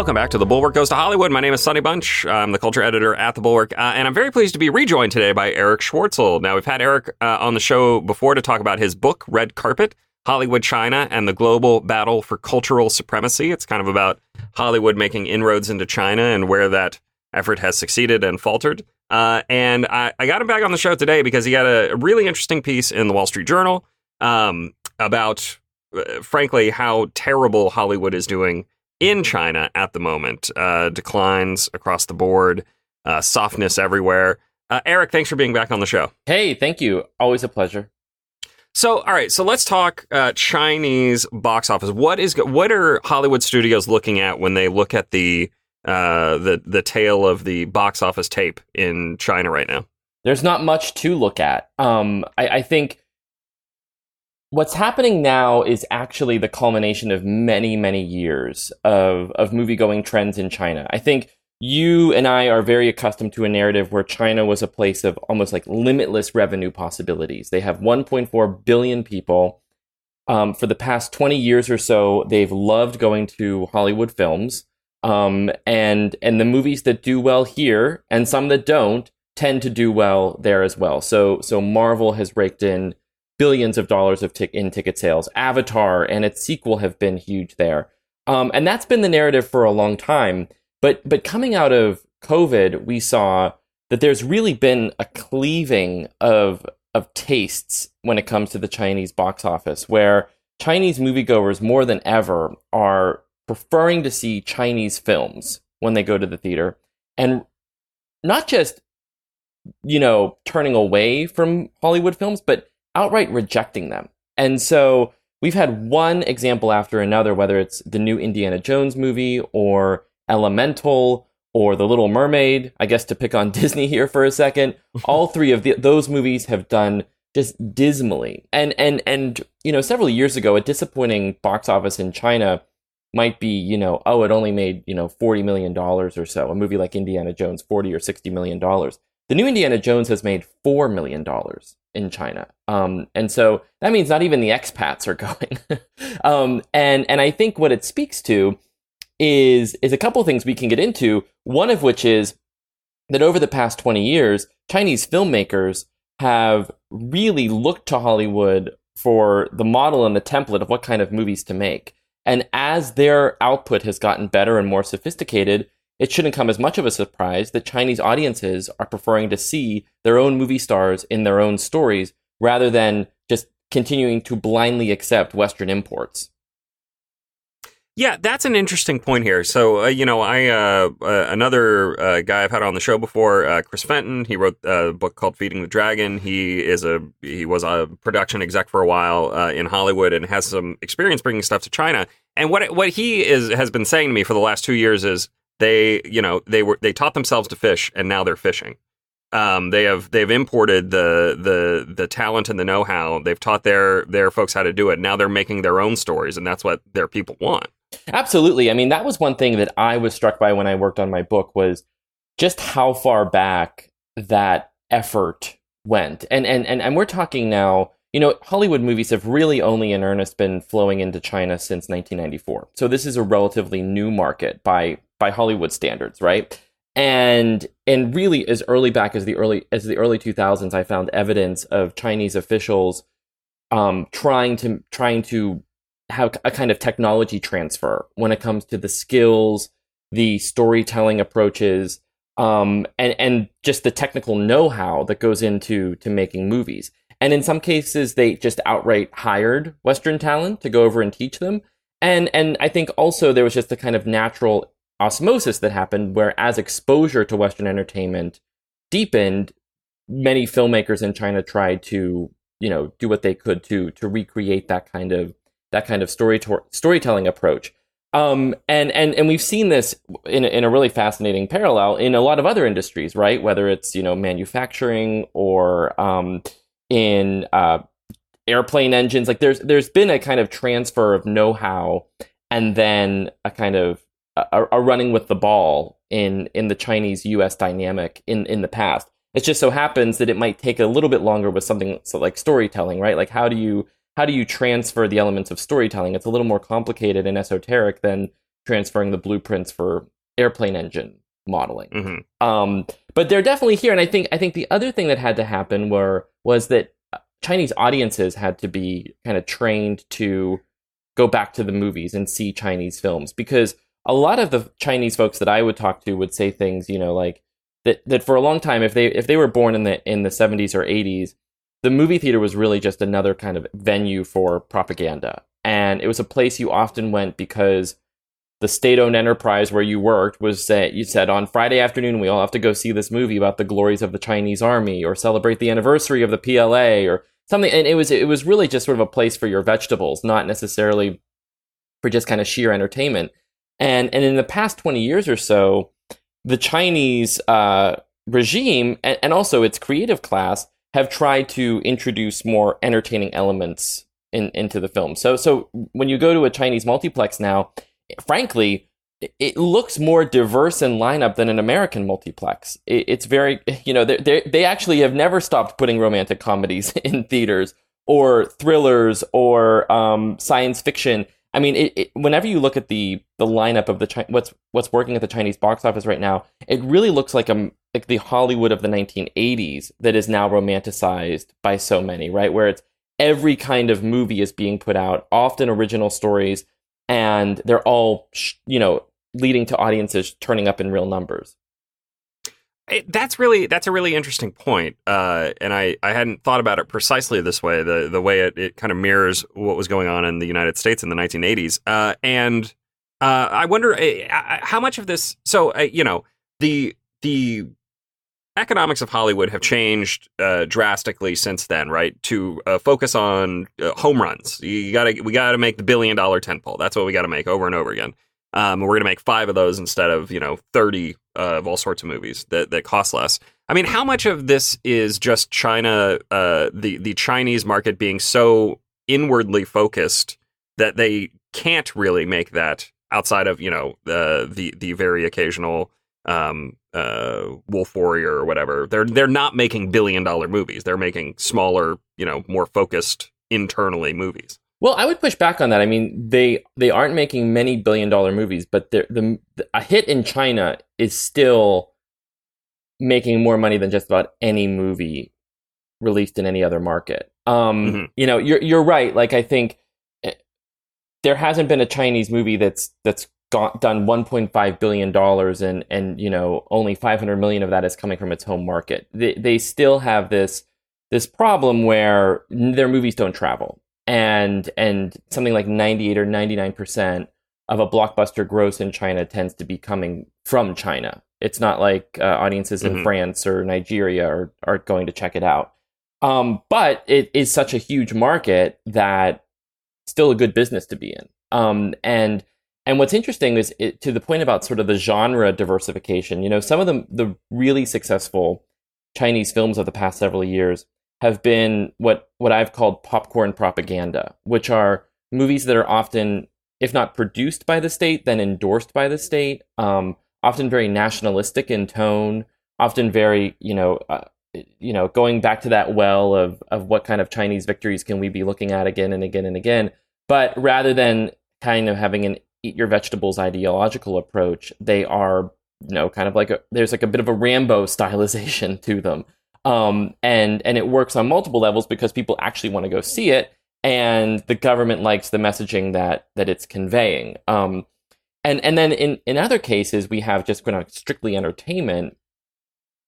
Welcome back to The Bulwark Goes to Hollywood. My name is Sonny Bunch. I'm the culture editor at The Bulwark, uh, and I'm very pleased to be rejoined today by Erich Schwartzel. Now, we've had Erich uh, on the show before to talk about his book, Red Carpet Hollywood China and the Global Battle for Cultural Supremacy. It's kind of about Hollywood making inroads into China and where that effort has succeeded and faltered. Uh, and I, I, got him back on the show today because he had a, really interesting piece in the Wall Street Journal um, about, uh, frankly, how terrible Hollywood is doing in China at the moment. Uh, declines across the board, uh, softness everywhere. Uh, Erich, thanks for being back on the show. Hey, thank you. Always a pleasure. So, all right, so let's talk uh, Chinese box office. What is what are Hollywood studios looking at when they look at the uh, the the tale of the box office tape in China right now? There's not much to look at. Um, I, I think what's happening now is actually the culmination of many, many years of, of movie going trends in China. I think you and I are very accustomed to a narrative where China was a place of almost like limitless revenue possibilities. They have 1.4 billion people. Um, for the past 20 years or so, they've loved going to Hollywood films. Um, and and the movies that do well here and some that don't tend to do well there as well. So so Marvel has raked in billions of dollars of in ticket sales. Avatar and its sequel have been huge there, um, and that's been the narrative for a long time. But but coming out of COVID, we saw that there's really been a cleaving of of tastes when it comes to the Chinese box office, where Chinese moviegoers more than ever are preferring to see Chinese films when they go to the theater, and not just you know turning away from Hollywood films, but outright rejecting them. And so we've had one example after another, whether it's the new Indiana Jones movie or Elemental or The Little Mermaid, I guess to pick on Disney here for a second. All three of the, those movies have done just dismally. And and and you know, several years ago, a disappointing box office in China might be, you know, oh, it only made, you know, 40 million dollars or so. A movie like Indiana Jones 40 or 60 million dollars. The new Indiana Jones has made 4 million dollars in China. Um, and so that means not even the expats are going. um, and and I think what it speaks to is is a couple things we can get into. One of which is that over the past 20 years, Chinese filmmakers have really looked to Hollywood for the model and the template of what kind of movies to make. And as their output has gotten better and more sophisticated, it shouldn't come as much of a surprise that Chinese audiences are preferring to see their own movie stars in their own stories rather than just continuing to blindly accept Western imports. Yeah, that's an interesting point here. So, uh, you know, I uh, uh, another uh, guy I've had on the show before, uh, Chris Fenton. He wrote a book called Feeding the Dragon. He is a he was a production exec for a while uh, in Hollywood and has some experience bringing stuff to China. And what what he is has been saying to me for the last two years is they, you know, they were they taught themselves to fish, and now they're fishing. Um, they have they've imported the the the talent and the know how. They've taught their their folks how to do it. Now they're making their own stories, and that's what their people want. Absolutely. I mean, that was one thing that I was struck by when I worked on my book was just how far back that effort went. And and and, and we're talking now you know, Hollywood movies have really only in earnest been flowing into China since 1994. So this is a relatively new market by by Hollywood standards, right? And and really as early back as the early as the early 2000s, I found evidence of Chinese officials um, trying to trying to have a kind of technology transfer when it comes to the skills, the storytelling approaches, um, and and just the technical know-how that goes into to making movies. And in some cases, they just outright hired Western talent to go over and teach them. And and I think also there was just a kind of natural osmosis that happened where as exposure to Western entertainment deepened, many filmmakers in China tried to, you know, do what they could to to recreate that kind of that kind of story to- storytelling approach. Um, and and and we've seen this in in a really fascinating parallel in a lot of other industries, right? Whether it's you know manufacturing or um, in uh, airplane engines. Like there's there's been a kind of transfer of know-how and then a kind of a, a running with the ball in in the Chinese U.S. dynamic in in the past. It just so happens that it might take a little bit longer with something so like storytelling, right? Like how do you how do you transfer the elements of storytelling? It's a little more complicated and esoteric than transferring the blueprints for airplane engine modeling. Mm-hmm. Um, but they're definitely here, and I think I think the other thing that had to happen were was that uh, Chinese audiences had to be kind of trained to go back to the movies and see Chinese films because a lot of the Chinese folks that I would talk to would say things, you know, like that that for a long time, if they if they were born in the in the seventies or eighties, the movie theater was really just another kind of venue for propaganda, and it was a place you often went because the state-owned enterprise where you worked was that you said on Friday afternoon we all have to go see this movie about the glories of the Chinese army or celebrate the anniversary of the PLA or something. And it was it was really just sort of a place for your vegetables not necessarily for just kind of sheer entertainment and and in the past 20 years or so the Chinese uh, regime and, and also its creative class have tried to introduce more entertaining elements in, into the film so so when you go to a Chinese multiplex now frankly, it looks more diverse in lineup than an American multiplex. It's very, you know, they they actually have never stopped putting romantic comedies in theaters or thrillers or um, science fiction. I mean, it, it, whenever you look at the the lineup of the Chi- what's what's working at the Chinese box office right now, it really looks like a like the Hollywood of the 1980s that is now romanticized by so many, right? Where it's every kind of movie is being put out, often original stories and they're all you know leading to audiences turning up in real numbers it, that's really that's a really interesting point, uh, and I, I hadn't thought about it precisely this way. The the way it, it kind of mirrors what was going on in the United States in the 1980s, uh, and uh, I wonder uh, how much of this. So uh, you know the the economics of Hollywood have changed uh, drastically since then, right? To uh, focus on home runs. You got to we got to make the billion dollar tentpole. That's what we got to make over and over again. Um, we're going to make five of those instead of you know thirty uh, of all sorts of movies that that cost less. I mean, how much of this is just China, uh, the the Chinese market being so inwardly focused that they can't really make that outside of you know the the the very occasional um, uh, Wolf Warrior or whatever. They're they're not making billion dollar movies. They're making smaller, you know, more focused internally movies. Well, I would push back on that. I mean, they they aren't making many billion dollar movies, but the, a hit in China is still making more money than just about any movie released in any other market. Um, mm-hmm. You know, you're you're right. Like I think eh, there hasn't been a Chinese movie that's that's got, done 1.5 billion dollars and and you know only 500 million of that is coming from its home market. They they still have this this problem where their movies don't travel. And and something like 98 or 99% of a blockbuster gross in China tends to be coming from China. It's not like uh, audiences in mm-hmm. France or Nigeria are, are going to check it out. Um, but it is such a huge market that still a good business to be in. Um, and and what's interesting is it, to the point about sort of the genre diversification. You know, some of the the really successful Chinese films of the past several years have been what what I've called popcorn propaganda, which are movies that are often, if not produced by the state, then endorsed by the state. Um, often very nationalistic in tone. Often very, you know, uh, you know, going back to that well of of what kind of Chinese victories can we be looking at again and again and again. But rather than kind of having an eat your vegetables ideological approach, they are, you know, kind of like a, there's like a bit of a Rambo stylization to them. Um, and, and it works on multiple levels because people actually want to go see it. And the government likes the messaging that, that it's conveying. Um, and, and then in, in other cases, we have just kind of strictly entertainment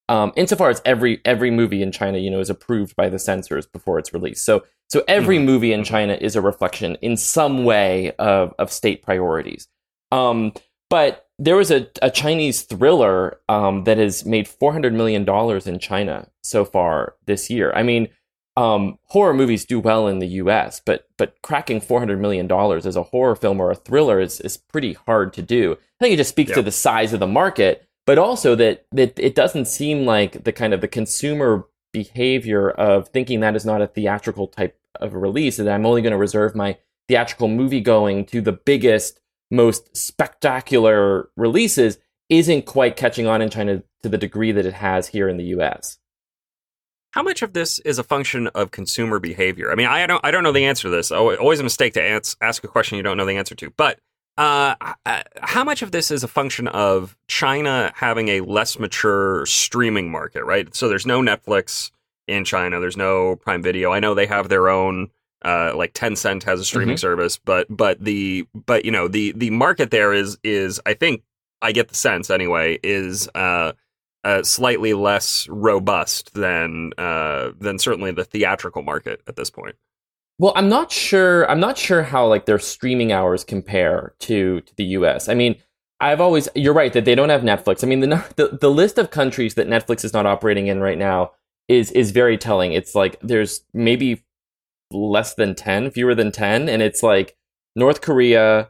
um, insofar as every every movie in China, you know, is approved by the censors before it's released. So so every mm-hmm. movie in. China is a reflection in some way of of state priorities. Um, but there was a, a Chinese thriller um, that has made four hundred million dollars in China so far this year. I mean, um, horror movies do well in the U.S., but but cracking four hundred million dollars as a horror film or a thriller is is pretty hard to do. I think it just speaks yep. to the size of the market but also that that it doesn't seem like the kind of the consumer behavior of thinking that is not a theatrical type of release and I'm only going to reserve my theatrical movie going to the biggest most spectacular releases isn't quite catching on in China to the degree that it has here in the US. How much of this is a function of consumer behavior? I mean, I don't I don't know the answer to this. Always a mistake to ask a question you don't know the answer to. But Uh, how much of this is a function of China having a less mature streaming market, right? So there's no Netflix in China, there's no Prime Video. I know they have their own uh, like Tencent has a streaming mm-hmm. service, but but the but you know the the market there is is I think I get the sense anyway is uh, uh, slightly less robust than uh, than certainly the theatrical market at this point. Well, I'm not sure. I'm not sure how like their streaming hours compare to to the U.S. I mean, I've always you're right that they don't have Netflix. I mean, the the, the list of countries that Netflix is not operating in right now is is very telling. It's like there's maybe less than ten, fewer than ten, and it's like North Korea,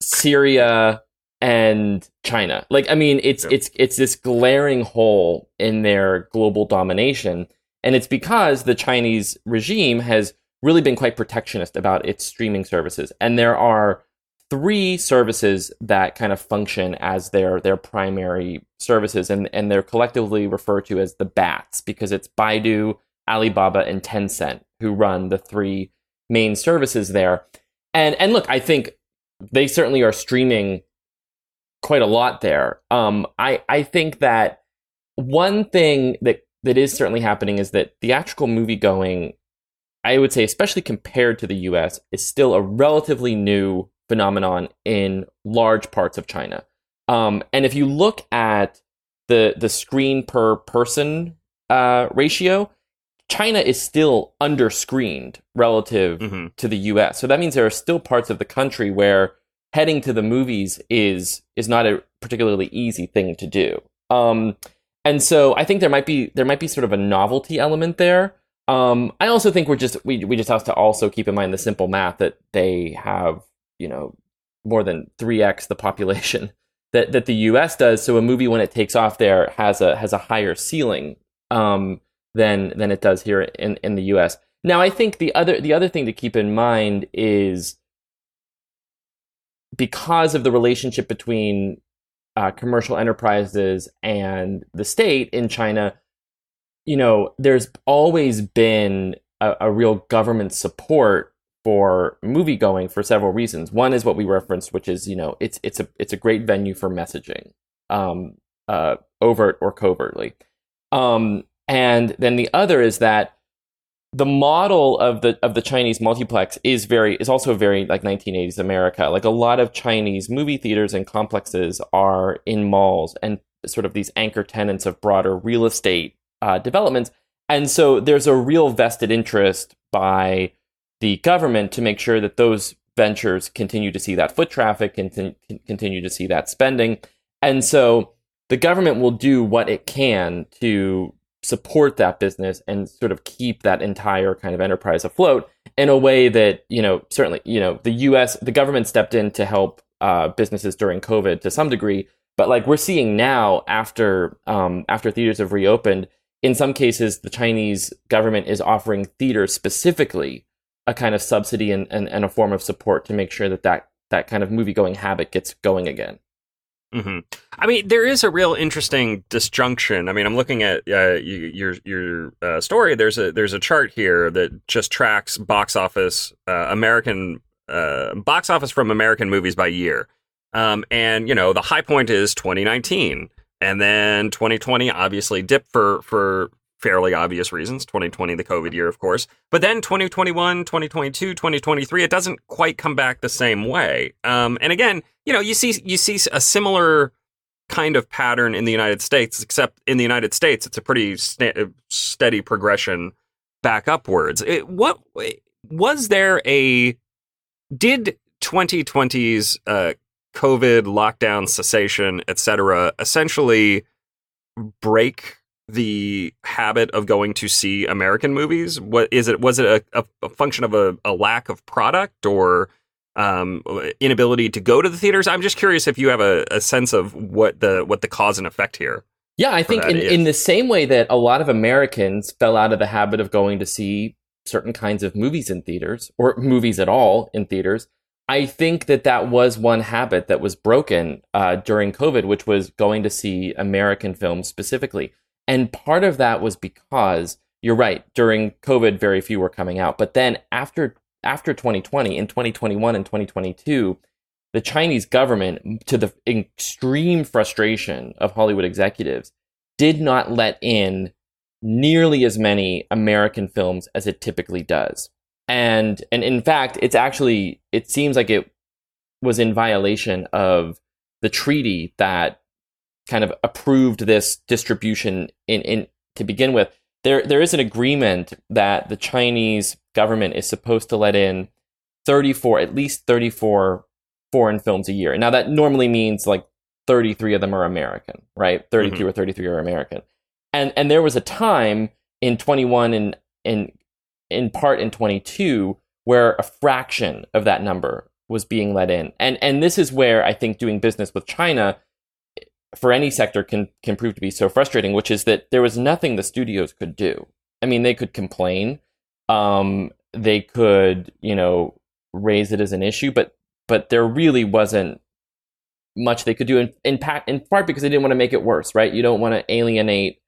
Syria, and China. Like, I mean, it's it's it's this glaring hole in their global domination, and it's because the Chinese regime has really been quite protectionist about its streaming services. And there are three services that kind of function as their their primary services and and they're collectively referred to as the bats because it's Baidu, Alibaba and Tencent who run the three main services there. And and look, I think they certainly are streaming quite a lot there. Um, I I think that one thing that that is certainly happening is that theatrical movie going I would say, especially compared to the US, is still a relatively new phenomenon in large parts of China. Um, and if you look at the the screen per person uh, ratio, China is still underscreened relative mm-hmm. to the US. So that means there are still parts of the country where heading to the movies is is not a particularly easy thing to do. Um, and so I think there might be there might be sort of a novelty element there. Um, I also think we're just we we just have to also keep in mind the simple math that they have you know more than three x the population that that the U.S. does. So a movie when it takes off there has a has a higher ceiling um, than than it does here in in the U.S. Now I think the other the other thing to keep in mind is because of the relationship between uh, commercial enterprises and the state in China you know, there's always been a, a real government support for movie going for several reasons. One is what we referenced, which is you know it's it's a it's a great venue for messaging, um, uh, overt or covertly, um, and then the other is that the model of the of the Chinese multiplex is very is also very like 1980s America. Like a lot of Chinese movie theaters and complexes are in malls and sort of these anchor tenants of broader real estate uh, developments. And so there's a real vested interest by the government to make sure that those ventures continue to see that foot traffic and continue to see that spending. And so the government will do what it can to support that business and sort of keep that entire kind of enterprise afloat in a way that, you know, certainly, you know, the US, the government stepped in to help uh, businesses during COVID to some degree. But like we're seeing now after um, after theaters have reopened, in some cases, the Chinese government is offering theaters specifically a kind of subsidy and, and, and a form of support to make sure that that, that kind of movie going habit gets going again. Mm-hmm. I mean, there is a real interesting disjunction. I mean, I'm looking at uh, your your uh, story. There's a there's a chart here that just tracks box office uh, American uh, box office from American movies by year, um, and you know the high point is 2019. And then 2020 obviously dipped for for fairly obvious reasons. 2020 the COVID year, of course. But then 2021, 2022, 2023 it doesn't quite come back the same way. Um, and again, you know, you see you see a similar kind of pattern in the United States, except in the United States it's a pretty st- steady progression back upwards. It, what was there a did 2020's uh, COVID, lockdown, cessation, etc., essentially break the habit of going to see American movies? What is it? Was it a, a function of a, a, lack of product or um, inability to go to the theaters? I'm just curious if you have a, a sense of what the what the cause and effect here. Yeah, I think in, in the same way that a lot of Americans fell out of the habit of going to see certain kinds of movies in theaters or movies at all in theaters, I think that that was one habit that was broken uh, during COVID, which was going to see American films specifically. And part of that was because you're right. During COVID, very few were coming out. But then after after 2020, in 2021 and 2022, the Chinese government, to the extreme frustration of Hollywood executives, did not let in nearly as many American films as it typically does. And and in fact, it's actually it seems like it was in violation of the treaty that kind of approved this distribution in, in to begin with. There there is an agreement that the Chinese government is supposed to let in 34 at least 34 foreign films a year. Now that normally means like 33 of them are American, right? 32 mm-hmm. or 33 are American. And and there was a time in 21 and in in part in 22 where a fraction of that number was being let in. And and this is where I think doing business with China for any sector can can prove to be so frustrating, which is that there was nothing the studios could do. I mean, they could complain, um, they could, you know, raise it as an issue, but but there really wasn't much they could do in in, in part because they didn't want to make it worse, right? You don't want to alienate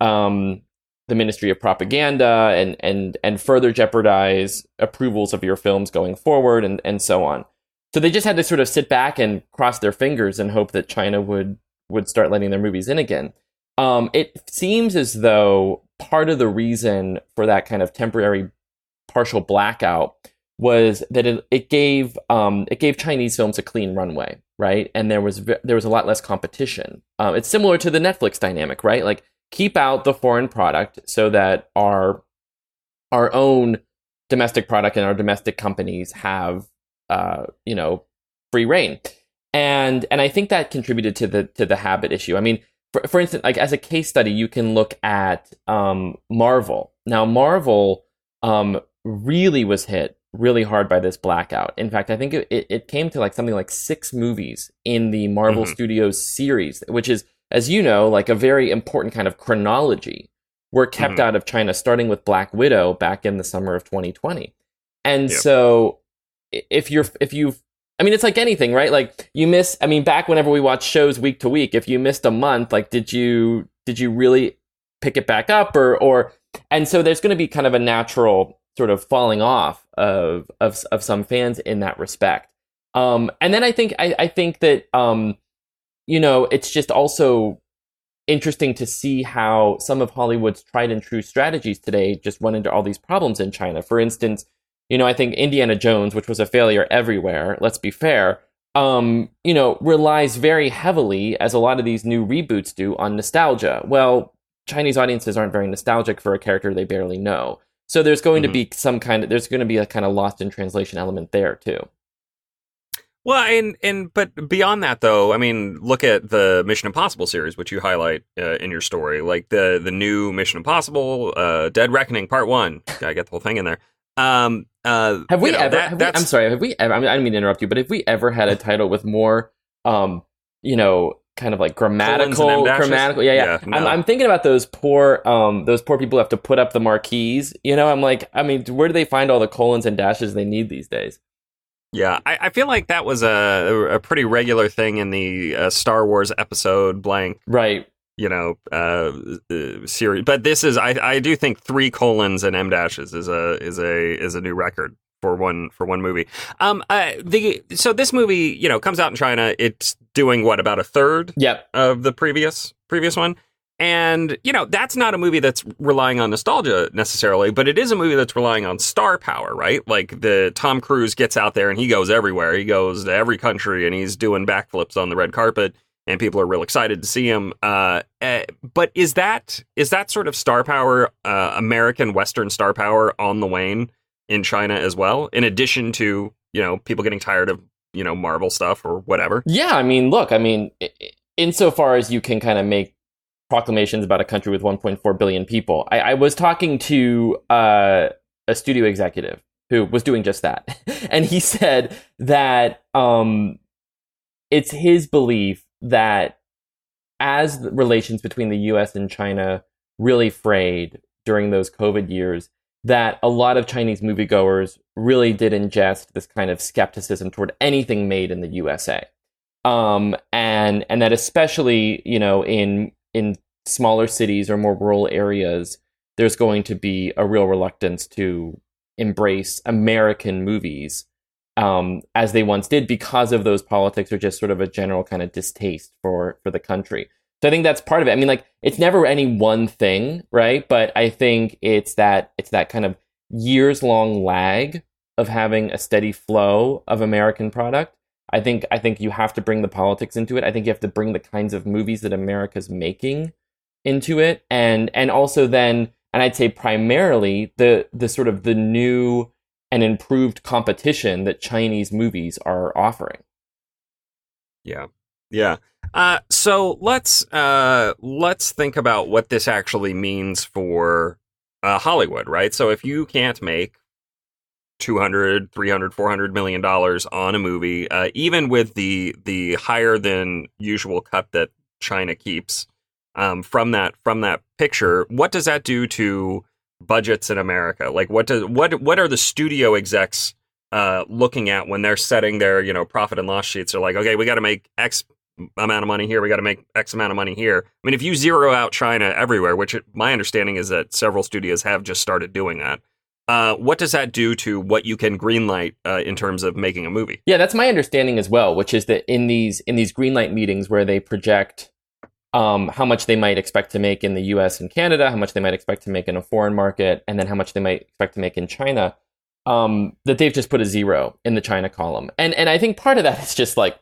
um, the Ministry of Propaganda and and and further jeopardize approvals of your films going forward and and so on. So they just had to sort of sit back and cross their fingers and hope that China would would start letting their movies in again. Um, it seems as though part of the reason for that kind of temporary partial blackout was that it, it gave um, it gave Chinese films a clean runway, right? And there was there was a lot less competition. Um, it's similar to the Netflix dynamic, right? Like keep out the foreign product so that our our own domestic product and our domestic companies have uh, you know free reign. And and I think that contributed to the to the habit issue. I mean, for, for instance, like as a case study, you can look at um, Marvel. Now, Marvel um, really was hit really hard by this blackout. In fact, I think it, it came to like something like six movies in the Marvel mm-hmm. Studios series, which is, as you know, like a very important kind of chronology. Were kept mm-hmm. out of China, starting with Black Widow back in the summer of 2020. And yep. so, if you're if you've I mean, it's like anything, right? Like you miss. I mean, back whenever we watch shows week to week, if you missed a month, like did you did you really pick it back up, or or? And so there's going to be kind of a natural sort of falling off of of, of some fans in that respect. Um, and then I think I, I think that um, you know it's just also interesting to see how some of Hollywood's tried and true strategies today just run into all these problems in China. For instance, you know I think Indiana Jones, which was a failure everywhere. Let's be fair. Um, you know, relies very heavily, as a lot of these new reboots do, on nostalgia. Well, Chinese audiences aren't very nostalgic for a character they barely know. So there's going mm-hmm. to be some kind of there's going to be a kind of lost in translation element there too. Well, and and but beyond that though, I mean, look at the Mission Impossible series, which you highlight uh, in your story, like the the new Mission Impossible, uh, Dead Reckoning Part One. I get the whole thing in there. Um, uh, have we know, ever? That, have we, I'm sorry. Have we ever? I, mean, I didn't mean to interrupt you, but have we ever had a title with more, um, you know, kind of like grammatical, grammatical. Yeah, yeah. yeah no. I'm, I'm, thinking about those poor, um, those poor people who have to put up the marquees. You know, I'm like, I mean, where do they find all the colons and dashes they need these days? Yeah, I, I feel like that was a a pretty regular thing in the uh, Star Wars episode blank. Right. You know, uh, uh, series, but this is I I do think three colons and em dashes is a is a is a new record for one for one movie. Um, uh, the so this movie, you know, comes out in China. It's doing what about a third? Yep. of the previous previous one. And you know that's not a movie that's relying on nostalgia necessarily, but it is a movie that's relying on star power, right? Like the Tom Cruise gets out there and he goes everywhere. He goes to every country and he's doing backflips on the red carpet, and people are real excited to see him. Uh, uh, but is that is that sort of star power, uh, American Western star power, on the wane? in China as well, in addition to, you know, people getting tired of, you know, Marvel stuff or whatever. Yeah, I mean, look, I mean, insofar as you can kind of make proclamations about a country with 1.4 billion people, I, I was talking to uh, a studio executive who was doing just that. and he said that um, it's his belief that as relations between the US and China really frayed during those COVID years, that a lot of Chinese moviegoers really did ingest this kind of skepticism toward anything made in the USA. Um, and and that especially, you know, in in smaller cities or more rural areas, there's going to be a real reluctance to embrace American movies um, as they once did because of those politics or just sort of a general kind of distaste for for the country. So I think that's part of it. I mean, like it's never any one thing, right? But I think it's that it's that kind of years long lag of having a steady flow of American product. I think I think you have to bring the politics into it. I think you have to bring the kinds of movies that America's making into it, and and also then, and I'd say primarily the the sort of the new and improved competition that Chinese movies are offering. Yeah. Yeah. Uh, so let's uh, let's think about what this actually means for uh, Hollywood, right? So if you can't make 200 300 400 million dollars on a movie uh, even with the the higher than usual cut that China keeps um, from that from that picture what does that do to budgets in America? Like, what does what what are the studio execs uh, looking at when they're setting their you know profit and loss sheets? They're like, okay, we got to make X amount of money here. We got to make X amount of money here. I mean, if you zero out China everywhere, which my understanding is that several studios have just started doing that. Uh, what does that do to what you can greenlight uh, in terms of making a movie? Yeah, that's my understanding as well. Which is that in these in these greenlight meetings where they project um, how much they might expect to make in the US and Canada, how much they might expect to make in a foreign market, and then how much they might expect to make in China, um, that they've just put a zero in the China column. And and I think part of that is just like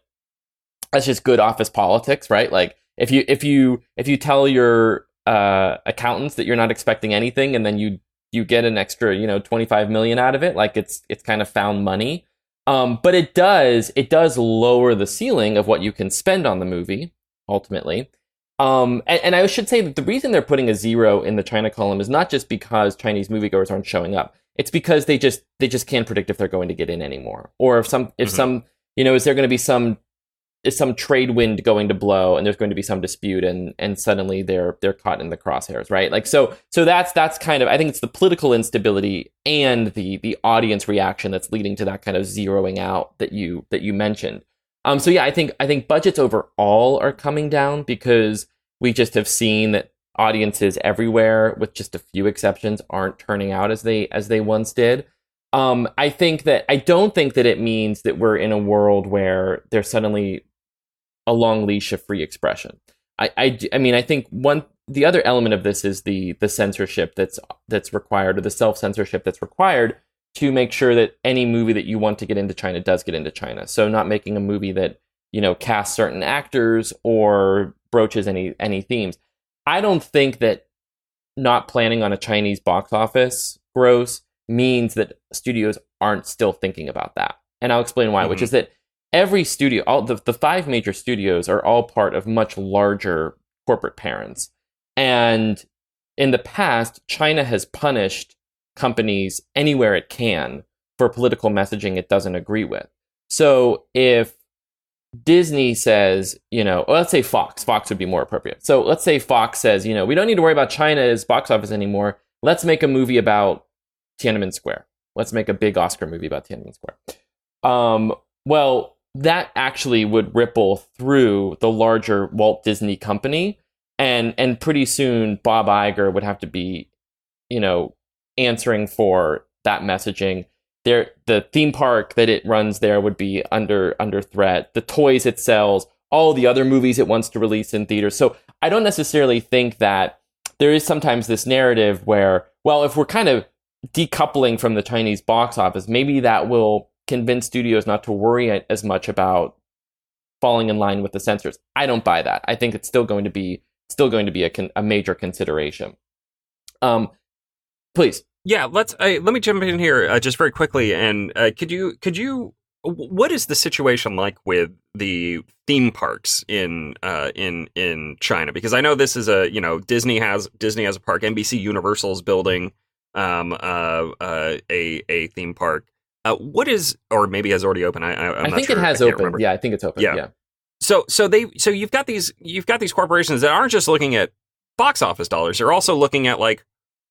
that's just good office politics, right? Like if you if you if you tell your uh, accountants that you're not expecting anything and then you you get an extra, you know, 25 million out of it, like it's it's kind of found money. Um, but it does it does lower the ceiling of what you can spend on the movie ultimately. Um, and, and, I should say that the reason they're putting a zero in the China column is not just because Chinese moviegoers aren't showing up. It's because they just they just can't predict if they're going to get in anymore, or if some if mm-hmm. some you know is there going to be some is some trade wind going to blow and there's going to be some dispute and and suddenly they're they're caught in the crosshairs right like so so that's that's kind of i think it's the political instability and the the audience reaction that's leading to that kind of zeroing out that you that you mentioned um, so yeah, I think I think budgets overall are coming down because we just have seen that audiences everywhere, with just a few exceptions, aren't turning out as they as they once did. Um, I think that I don't think that it means that we're in a world where there's suddenly a long leash of free expression. I, I, I mean, I think one the other element of this is the the censorship that's that's required or the self censorship that's required to make sure that any movie that you want to get into China does get into China. So not making a movie that you know casts certain actors or broaches any any themes. I don't think that not planning on a Chinese box office gross means that studios aren't still thinking about that. And I'll explain why, mm-hmm. which is that every studio, all the, the five major studios are all part of much larger corporate parents. And in the past, China has punished companies anywhere it can for political messaging it doesn't agree with. So if Disney says, you know, let's say Fox, Fox would be more appropriate. So let's say Fox says, you know, we don't need to worry about China's box office anymore. Let's make a movie about Tiananmen Square. Let's make a big Oscar movie about Tiananmen Square. Um, well, that actually would ripple through the larger Walt Disney company, and and pretty soon Bob Iger would have to be, you know, answering for that messaging. There, the theme park that it runs there would be under under threat. The toys it sells, all the other movies it wants to release in theaters. So I don't necessarily think that there is sometimes this narrative where, well, if we're kind of decoupling from the Chinese box office, maybe that will convince studios not to worry as much about falling in line with the censors. I don't buy that. I think it's still going to be still going to be a, con- a major consideration. Um, please. Yeah, let's uh, let me jump in here uh, just very quickly. And uh, could you could you what is the situation like with the theme parks in uh, in in China? Because I know this is a you know Disney has Disney has a park, NBC Universal's building um, uh, uh, a a theme park. Uh, what is or maybe has already opened? I, I, I think sure. it has opened. Remember. Yeah, I think it's open. Yeah. yeah. So so they so you've got these you've got these corporations that aren't just looking at box office dollars. They're also looking at like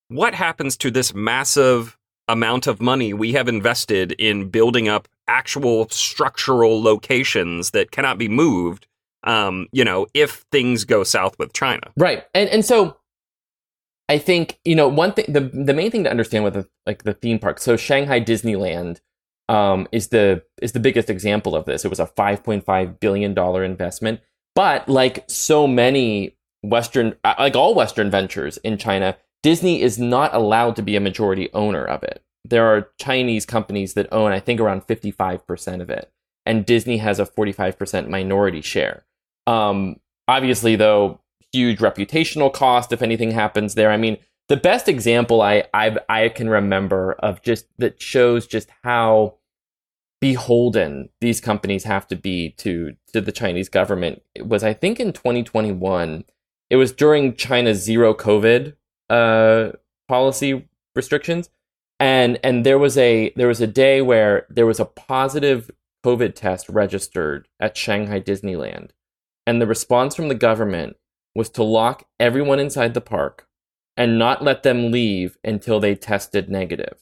what happens to this massive amount of money we have invested in building up actual structural locations that cannot be moved um, you know if things go south with china right and and so i think you know one thing the the main thing to understand with the, like the theme park so shanghai disneyland um, is the is the biggest example of this. It was a 5.5 billion dollar investment, but like so many Western, uh, like all Western ventures in China, Disney is not allowed to be a majority owner of it. There are Chinese companies that own, I think, around 55% of it, and Disney has a 45% minority share. Um, obviously, though, huge reputational cost if anything happens there. I mean, the best example I I I can remember of just that shows just how beholden these companies have to be to to the Chinese government was I think in 2021 it was during China's zero covid uh, policy restrictions and and there was a there was a day where there was a positive covid test registered at Shanghai Disneyland and the response from the government was to lock everyone inside the park and not let them leave until they tested negative.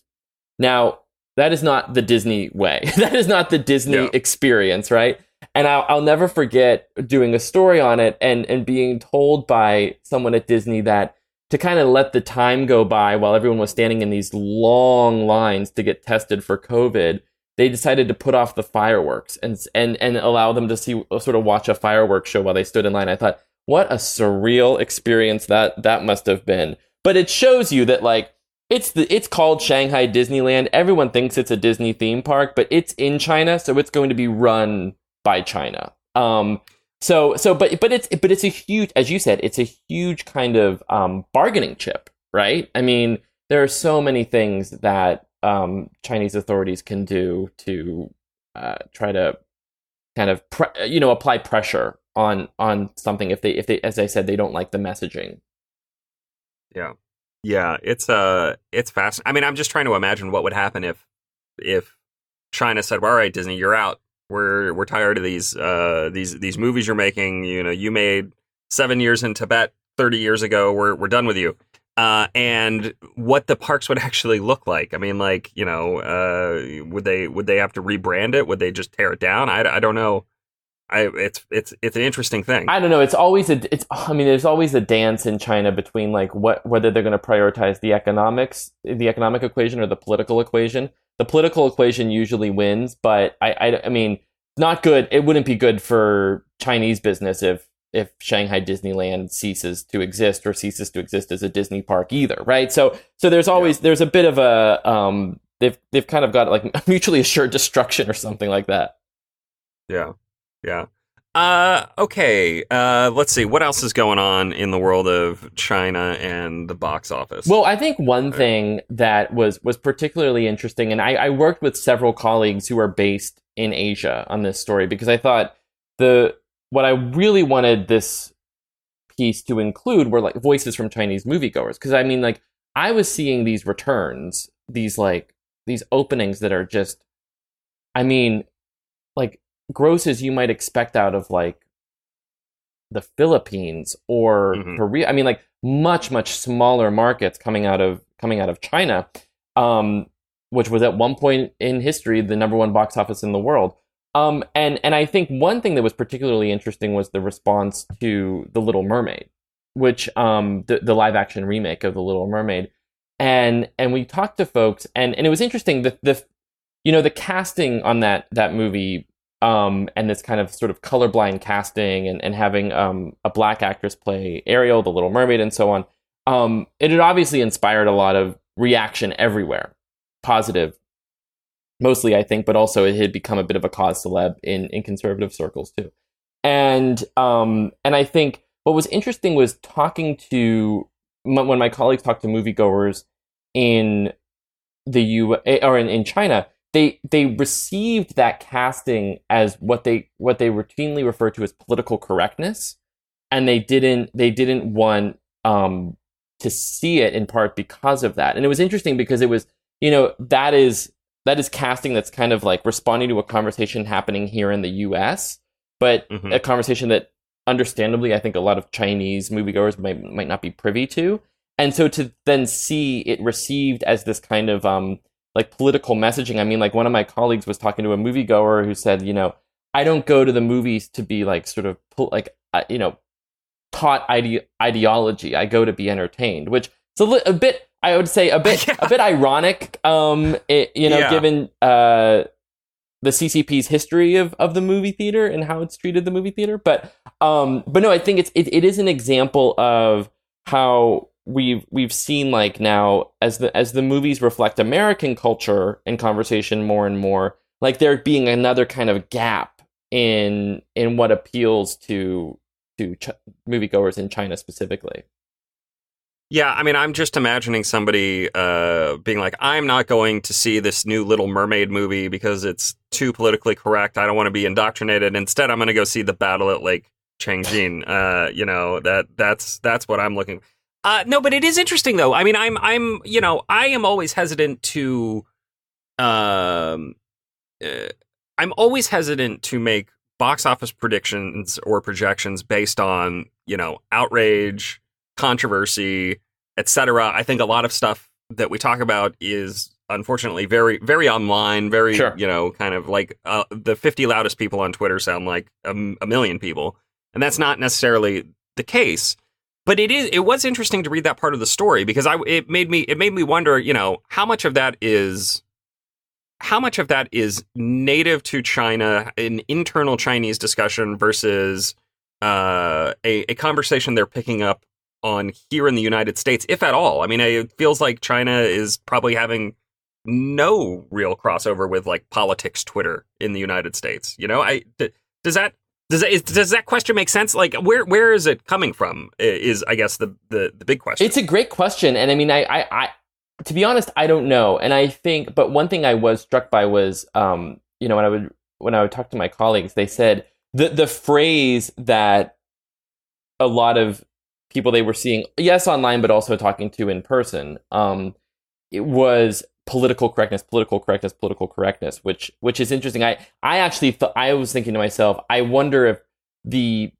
Now, that is not the Disney way. that is not the Disney yeah. experience, right? And I'll, I'll never forget doing a story on it and, and being told by someone at Disney that to kind of let the time go by while everyone was standing in these long lines to get tested for COVID, they decided to put off the fireworks and and and allow them to see sort of watch a fireworks show while they stood in line. I thought, what a surreal experience that that must have been. But it shows you that like it's the it's called Shanghai Disneyland. Everyone thinks it's a Disney theme park, but it's in China, so it's going to be run by China. Um so so but but it's but it's a huge as you said, it's a huge kind of um bargaining chip, right? I mean, there are so many things that um Chinese authorities can do to uh, try to kind of pre- you know apply pressure on on something if they if they as I said they don't like the messaging. Yeah. Yeah, it's uh it's fast. I mean, I'm just trying to imagine what would happen if if China said, well, "All right, Disney, you're out. We're we're tired of these uh these these movies you're making. You know, you made 7 years in Tibet 30 years ago. We're we're done with you." Uh, and what the parks would actually look like. I mean, like you know, uh, would they would they have to rebrand it? Would they just tear it down? I, I don't know. I, it's it's it's an interesting thing. I don't know. It's always a it's. I mean, there's always a dance in China between like what whether they're going to prioritize the economics, the economic equation, or the political equation. The political equation usually wins, but I I, I mean, not good. It wouldn't be good for Chinese business if if Shanghai Disneyland ceases to exist or ceases to exist as a Disney park either, right? So so there's always yeah. there's a bit of a um they've they've kind of got like mutually assured destruction or something like that. Yeah. Yeah. Uh, okay. Uh, let's see. What else is going on in the world of China and the box office? Well, I think one thing that was was particularly interesting, and I, I worked with several colleagues who are based in Asia on this story because I thought the what I really wanted this piece to include were like voices from Chinese moviegoers. Because I mean, like I was seeing these returns, these like these openings that are just, I mean, gross as you might expect out of like the Philippines or mm-hmm. Korea. I mean, like much much smaller markets coming out of coming out of China, um, which was at one point in history the number one box office in the world. Um, and and I think one thing that was particularly interesting was the response to the Little Mermaid, which um, the, the live action remake of the Little Mermaid. And and we talked to folks, and, and it was interesting. The the you know the casting on that that movie um, and this kind of sort of colorblind casting and, and having um, a black actress play Ariel, the Little Mermaid, and so on. Um, it had obviously inspired a lot of reaction everywhere, positive, mostly I think, but also it had become a bit of a cause celeb in in conservative circles too. And um, and I think what was interesting was talking to when my colleagues talked to moviegoers in the U or in, in China they they received that casting as what they what they routinely refer to as political correctness, and they didn't they didn't want um, to see it in part because of that. And it was interesting because it was you know that is that is casting that's kind of like responding to a conversation happening here in the U.S., but mm-hmm. a conversation that understandably I think a lot of Chinese moviegoers might might not be privy to. And so to then see it received as this kind of um, like political messaging. I mean, like one of my colleagues was talking to a moviegoer who said, you know, I don't go to the movies to be like sort of like you know taught ide- ideology. I go to be entertained, which is a, li- a bit I would say a bit yeah. a bit ironic. Um, it, you know, yeah. given uh the CCP's history of, of the movie theater and how it's treated the movie theater. But um, but no, I think it's it, it is an example of how we've we've seen like now as the as the movies reflect American culture and conversation more and more, like there being another kind of gap in in what appeals to to ch- moviegoers in China specifically. Yeah, I mean, I'm just imagining somebody uh, being like, "I'm not going to see this new Little Mermaid movie because it's too politically correct. I don't want to be indoctrinated. Instead, I'm going to go see the Battle at Lake Changjin. Uh, you know that that's that's what I'm looking. Uh, no, but it is interesting though. I mean, I'm I'm you know I am always hesitant to, um, uh, I'm always hesitant to make box office predictions or projections based on you know outrage controversy, etc. I think a lot of stuff that we talk about is unfortunately very very online, very Sure. you know kind of like uh, the 50 loudest people on Twitter sound like a, m- a million people, and that's not necessarily the case. But it is it was interesting to read that part of the story because I it made me it made me wonder, you know, how much of that is how much of that is native to China, an internal Chinese discussion versus uh, a, a conversation they're picking up on here in the United States, if at all. I mean, it feels like China is probably having no real crossover with like politics Twitter in the United States. You know, I does that does that does that question make sense? Like, where where is it coming from? Is I guess the the, the big question. It's a great question, and I mean, I, I, I, to be honest, I don't know, and I think, but one thing I was struck by was, um, you know, when I would when I would talk to my colleagues, they said the the phrase that a lot of people they were seeing, yes, online, but also talking to in person, um, it was political correctness, political correctness, political correctness, which which is interesting. I I actually thought I was thinking to myself, I wonder if the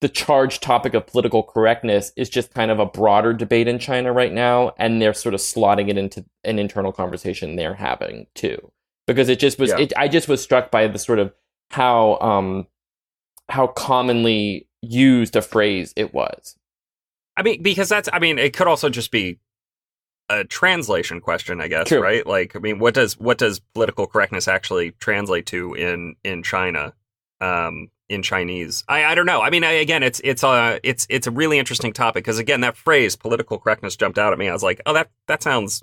the charged topic of political correctness is just kind of a broader debate in China right now, and they're sort of slotting it into an internal conversation they're having too. Because it just was, Yeah. it, I just was struck by the sort of how um how commonly used a phrase it was. I mean, because that's, I mean, it could also just be a translation question, I guess, True. right? Like, I mean, what does what does political correctness actually translate to in in China, um, in Chinese? I, I don't know. I mean, I, again, it's it's a it's it's a really interesting topic because again, that phrase political correctness jumped out at me. I was like, oh, that that sounds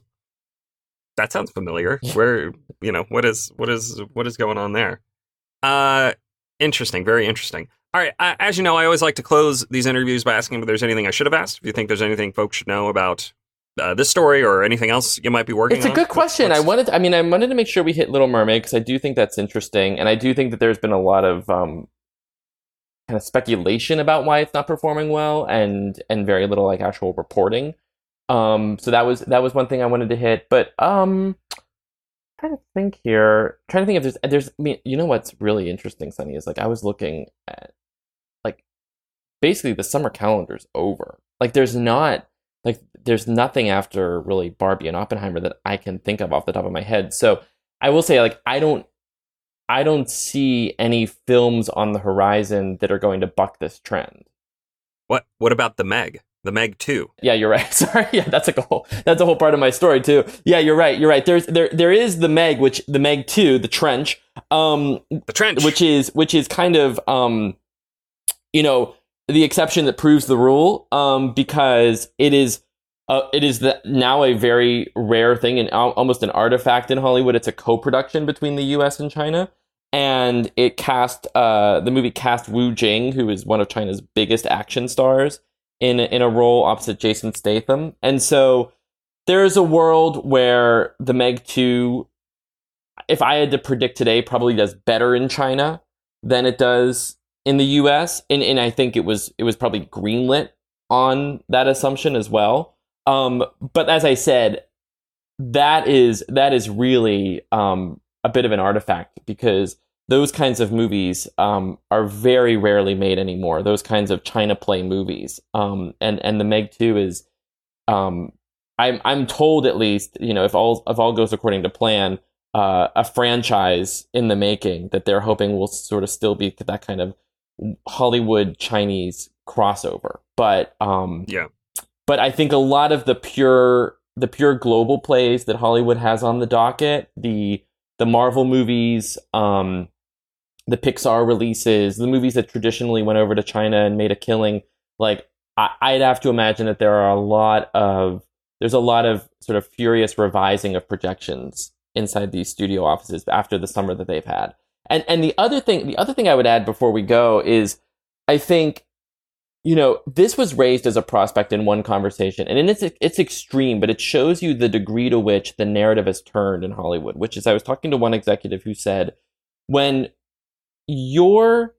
that sounds familiar. Where you know what is what is what is going on there? Uh, interesting, very interesting. All right. Uh, as you know, I always like to close these interviews by asking if there's anything I should have asked. If you think there's anything folks should know about uh, this story or anything else you might be working on. It's a on. good question. What's- I wanted, I mean, I wanted to make sure we hit Little Mermaid because I do think that's interesting, and I do think that there's been a lot of um, kind of speculation about why it's not performing well, and and very little like actual reporting. Um, so that was that was one thing I wanted to hit. But um, trying to think here, trying to think if there's there's. I mean, you know what's really interesting, Sonny, is like I was looking at like basically the summer calendar's over. Like there's not like there's nothing after really Barbie and Oppenheimer that I can think of off the top of my head. So I will say like I don't I don't see any films on the horizon that are going to buck this trend. What What about the Meg? The Meg Two. Yeah, you're right. Sorry. Yeah, that's a whole that's a whole part of my story too. Yeah, you're right. You're right. There's there there is the Meg, which the Meg 2, the trench, um The Trench. which is which is kind of um you know the exception that proves the rule um because it is uh, it is the, now a very rare thing and al- almost an artifact in Hollywood. It's a co-production between the U.S. and China, and it cast uh, the movie cast Wu Jing, who is one of China's biggest action stars, in a- in a role opposite Jason Statham. And so there is a world where the Meg Two, if I had to predict today, probably does better in China than it does in the U.S. And and I think it was it was probably greenlit on that assumption as well. Um, but as I said, that is that is really um, a bit of an artifact because those kinds of movies um, are very rarely made anymore. Those kinds of China play movies, um, and and the Meg Two is, um, I'm I'm told at least, you know, if all if all goes according to plan, uh, a franchise in the making that they're hoping will sort of still be that kind of Hollywood Chinese crossover. But um, Yeah. But I think a lot of the pure the pure global plays that Hollywood has on the docket, the the Marvel movies, um, the Pixar releases, the movies that traditionally went over to China and made a killing. Like I, I'd have to imagine that there are a lot of there's a lot of sort of furious revising of projections inside these studio offices after the summer that they've had. And and the other thing the other thing I would add before we go is I think you know this was raised as a prospect in one conversation and it's it's extreme but it shows you the degree to which the narrative has turned in Hollywood which is I was talking to one executive who said when your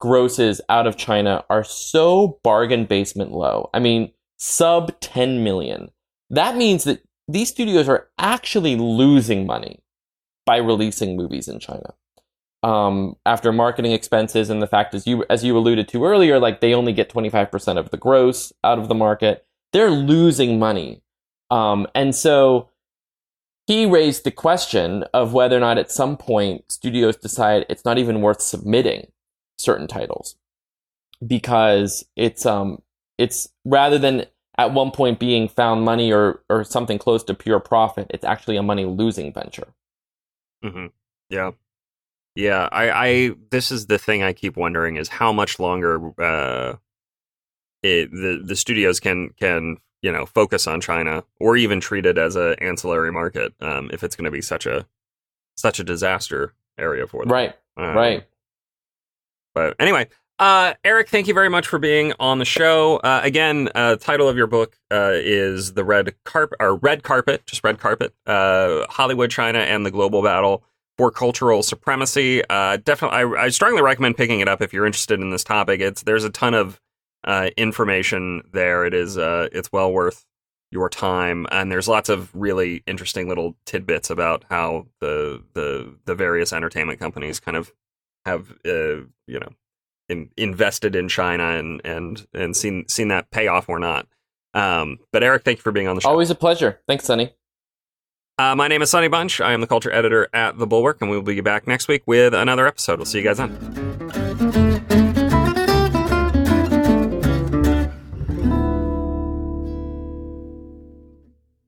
grosses out of China are so bargain basement low I mean sub 10 million that means that these studios are actually losing money by releasing movies in China. Um, after marketing expenses and the fact as you as you alluded to earlier, like they only get 25% of the gross out of the market. They're losing money. Um, and so he raised the question of whether or not at some point studios decide it's not even worth submitting certain titles because it's um it's rather than at one point being found money or or something close to pure profit, it's actually a money losing venture. Mm-hmm. Yeah, yeah. I, I this is the thing I keep wondering is how much longer uh, it, the the studios can can you know focus on China or even treat it as an ancillary market um, if it's going to be such a such a disaster area for them. Right. Um, right. But anyway, uh, Erich, thank you very much for being on the show. Uh, again, uh, title of your book uh, is the red carpet or red carpet, just red carpet. Uh, Hollywood, China, and the global battle for cultural supremacy. Uh, definitely, I, I, strongly recommend picking it up if you're interested in this topic. It's there's a ton of information there. It is it's well worth your time, and there's lots of really interesting little tidbits about how the the the various entertainment companies kind of have you know in, invested in China and and and seen seen that pay off or not. Um, but Erich, thank you for being on the show. Always a pleasure. Thanks, Sonny. Uh, my name is Sonny Bunch. I am the culture editor at The Bulwark, and we will be back next week with another episode. We'll see you guys then.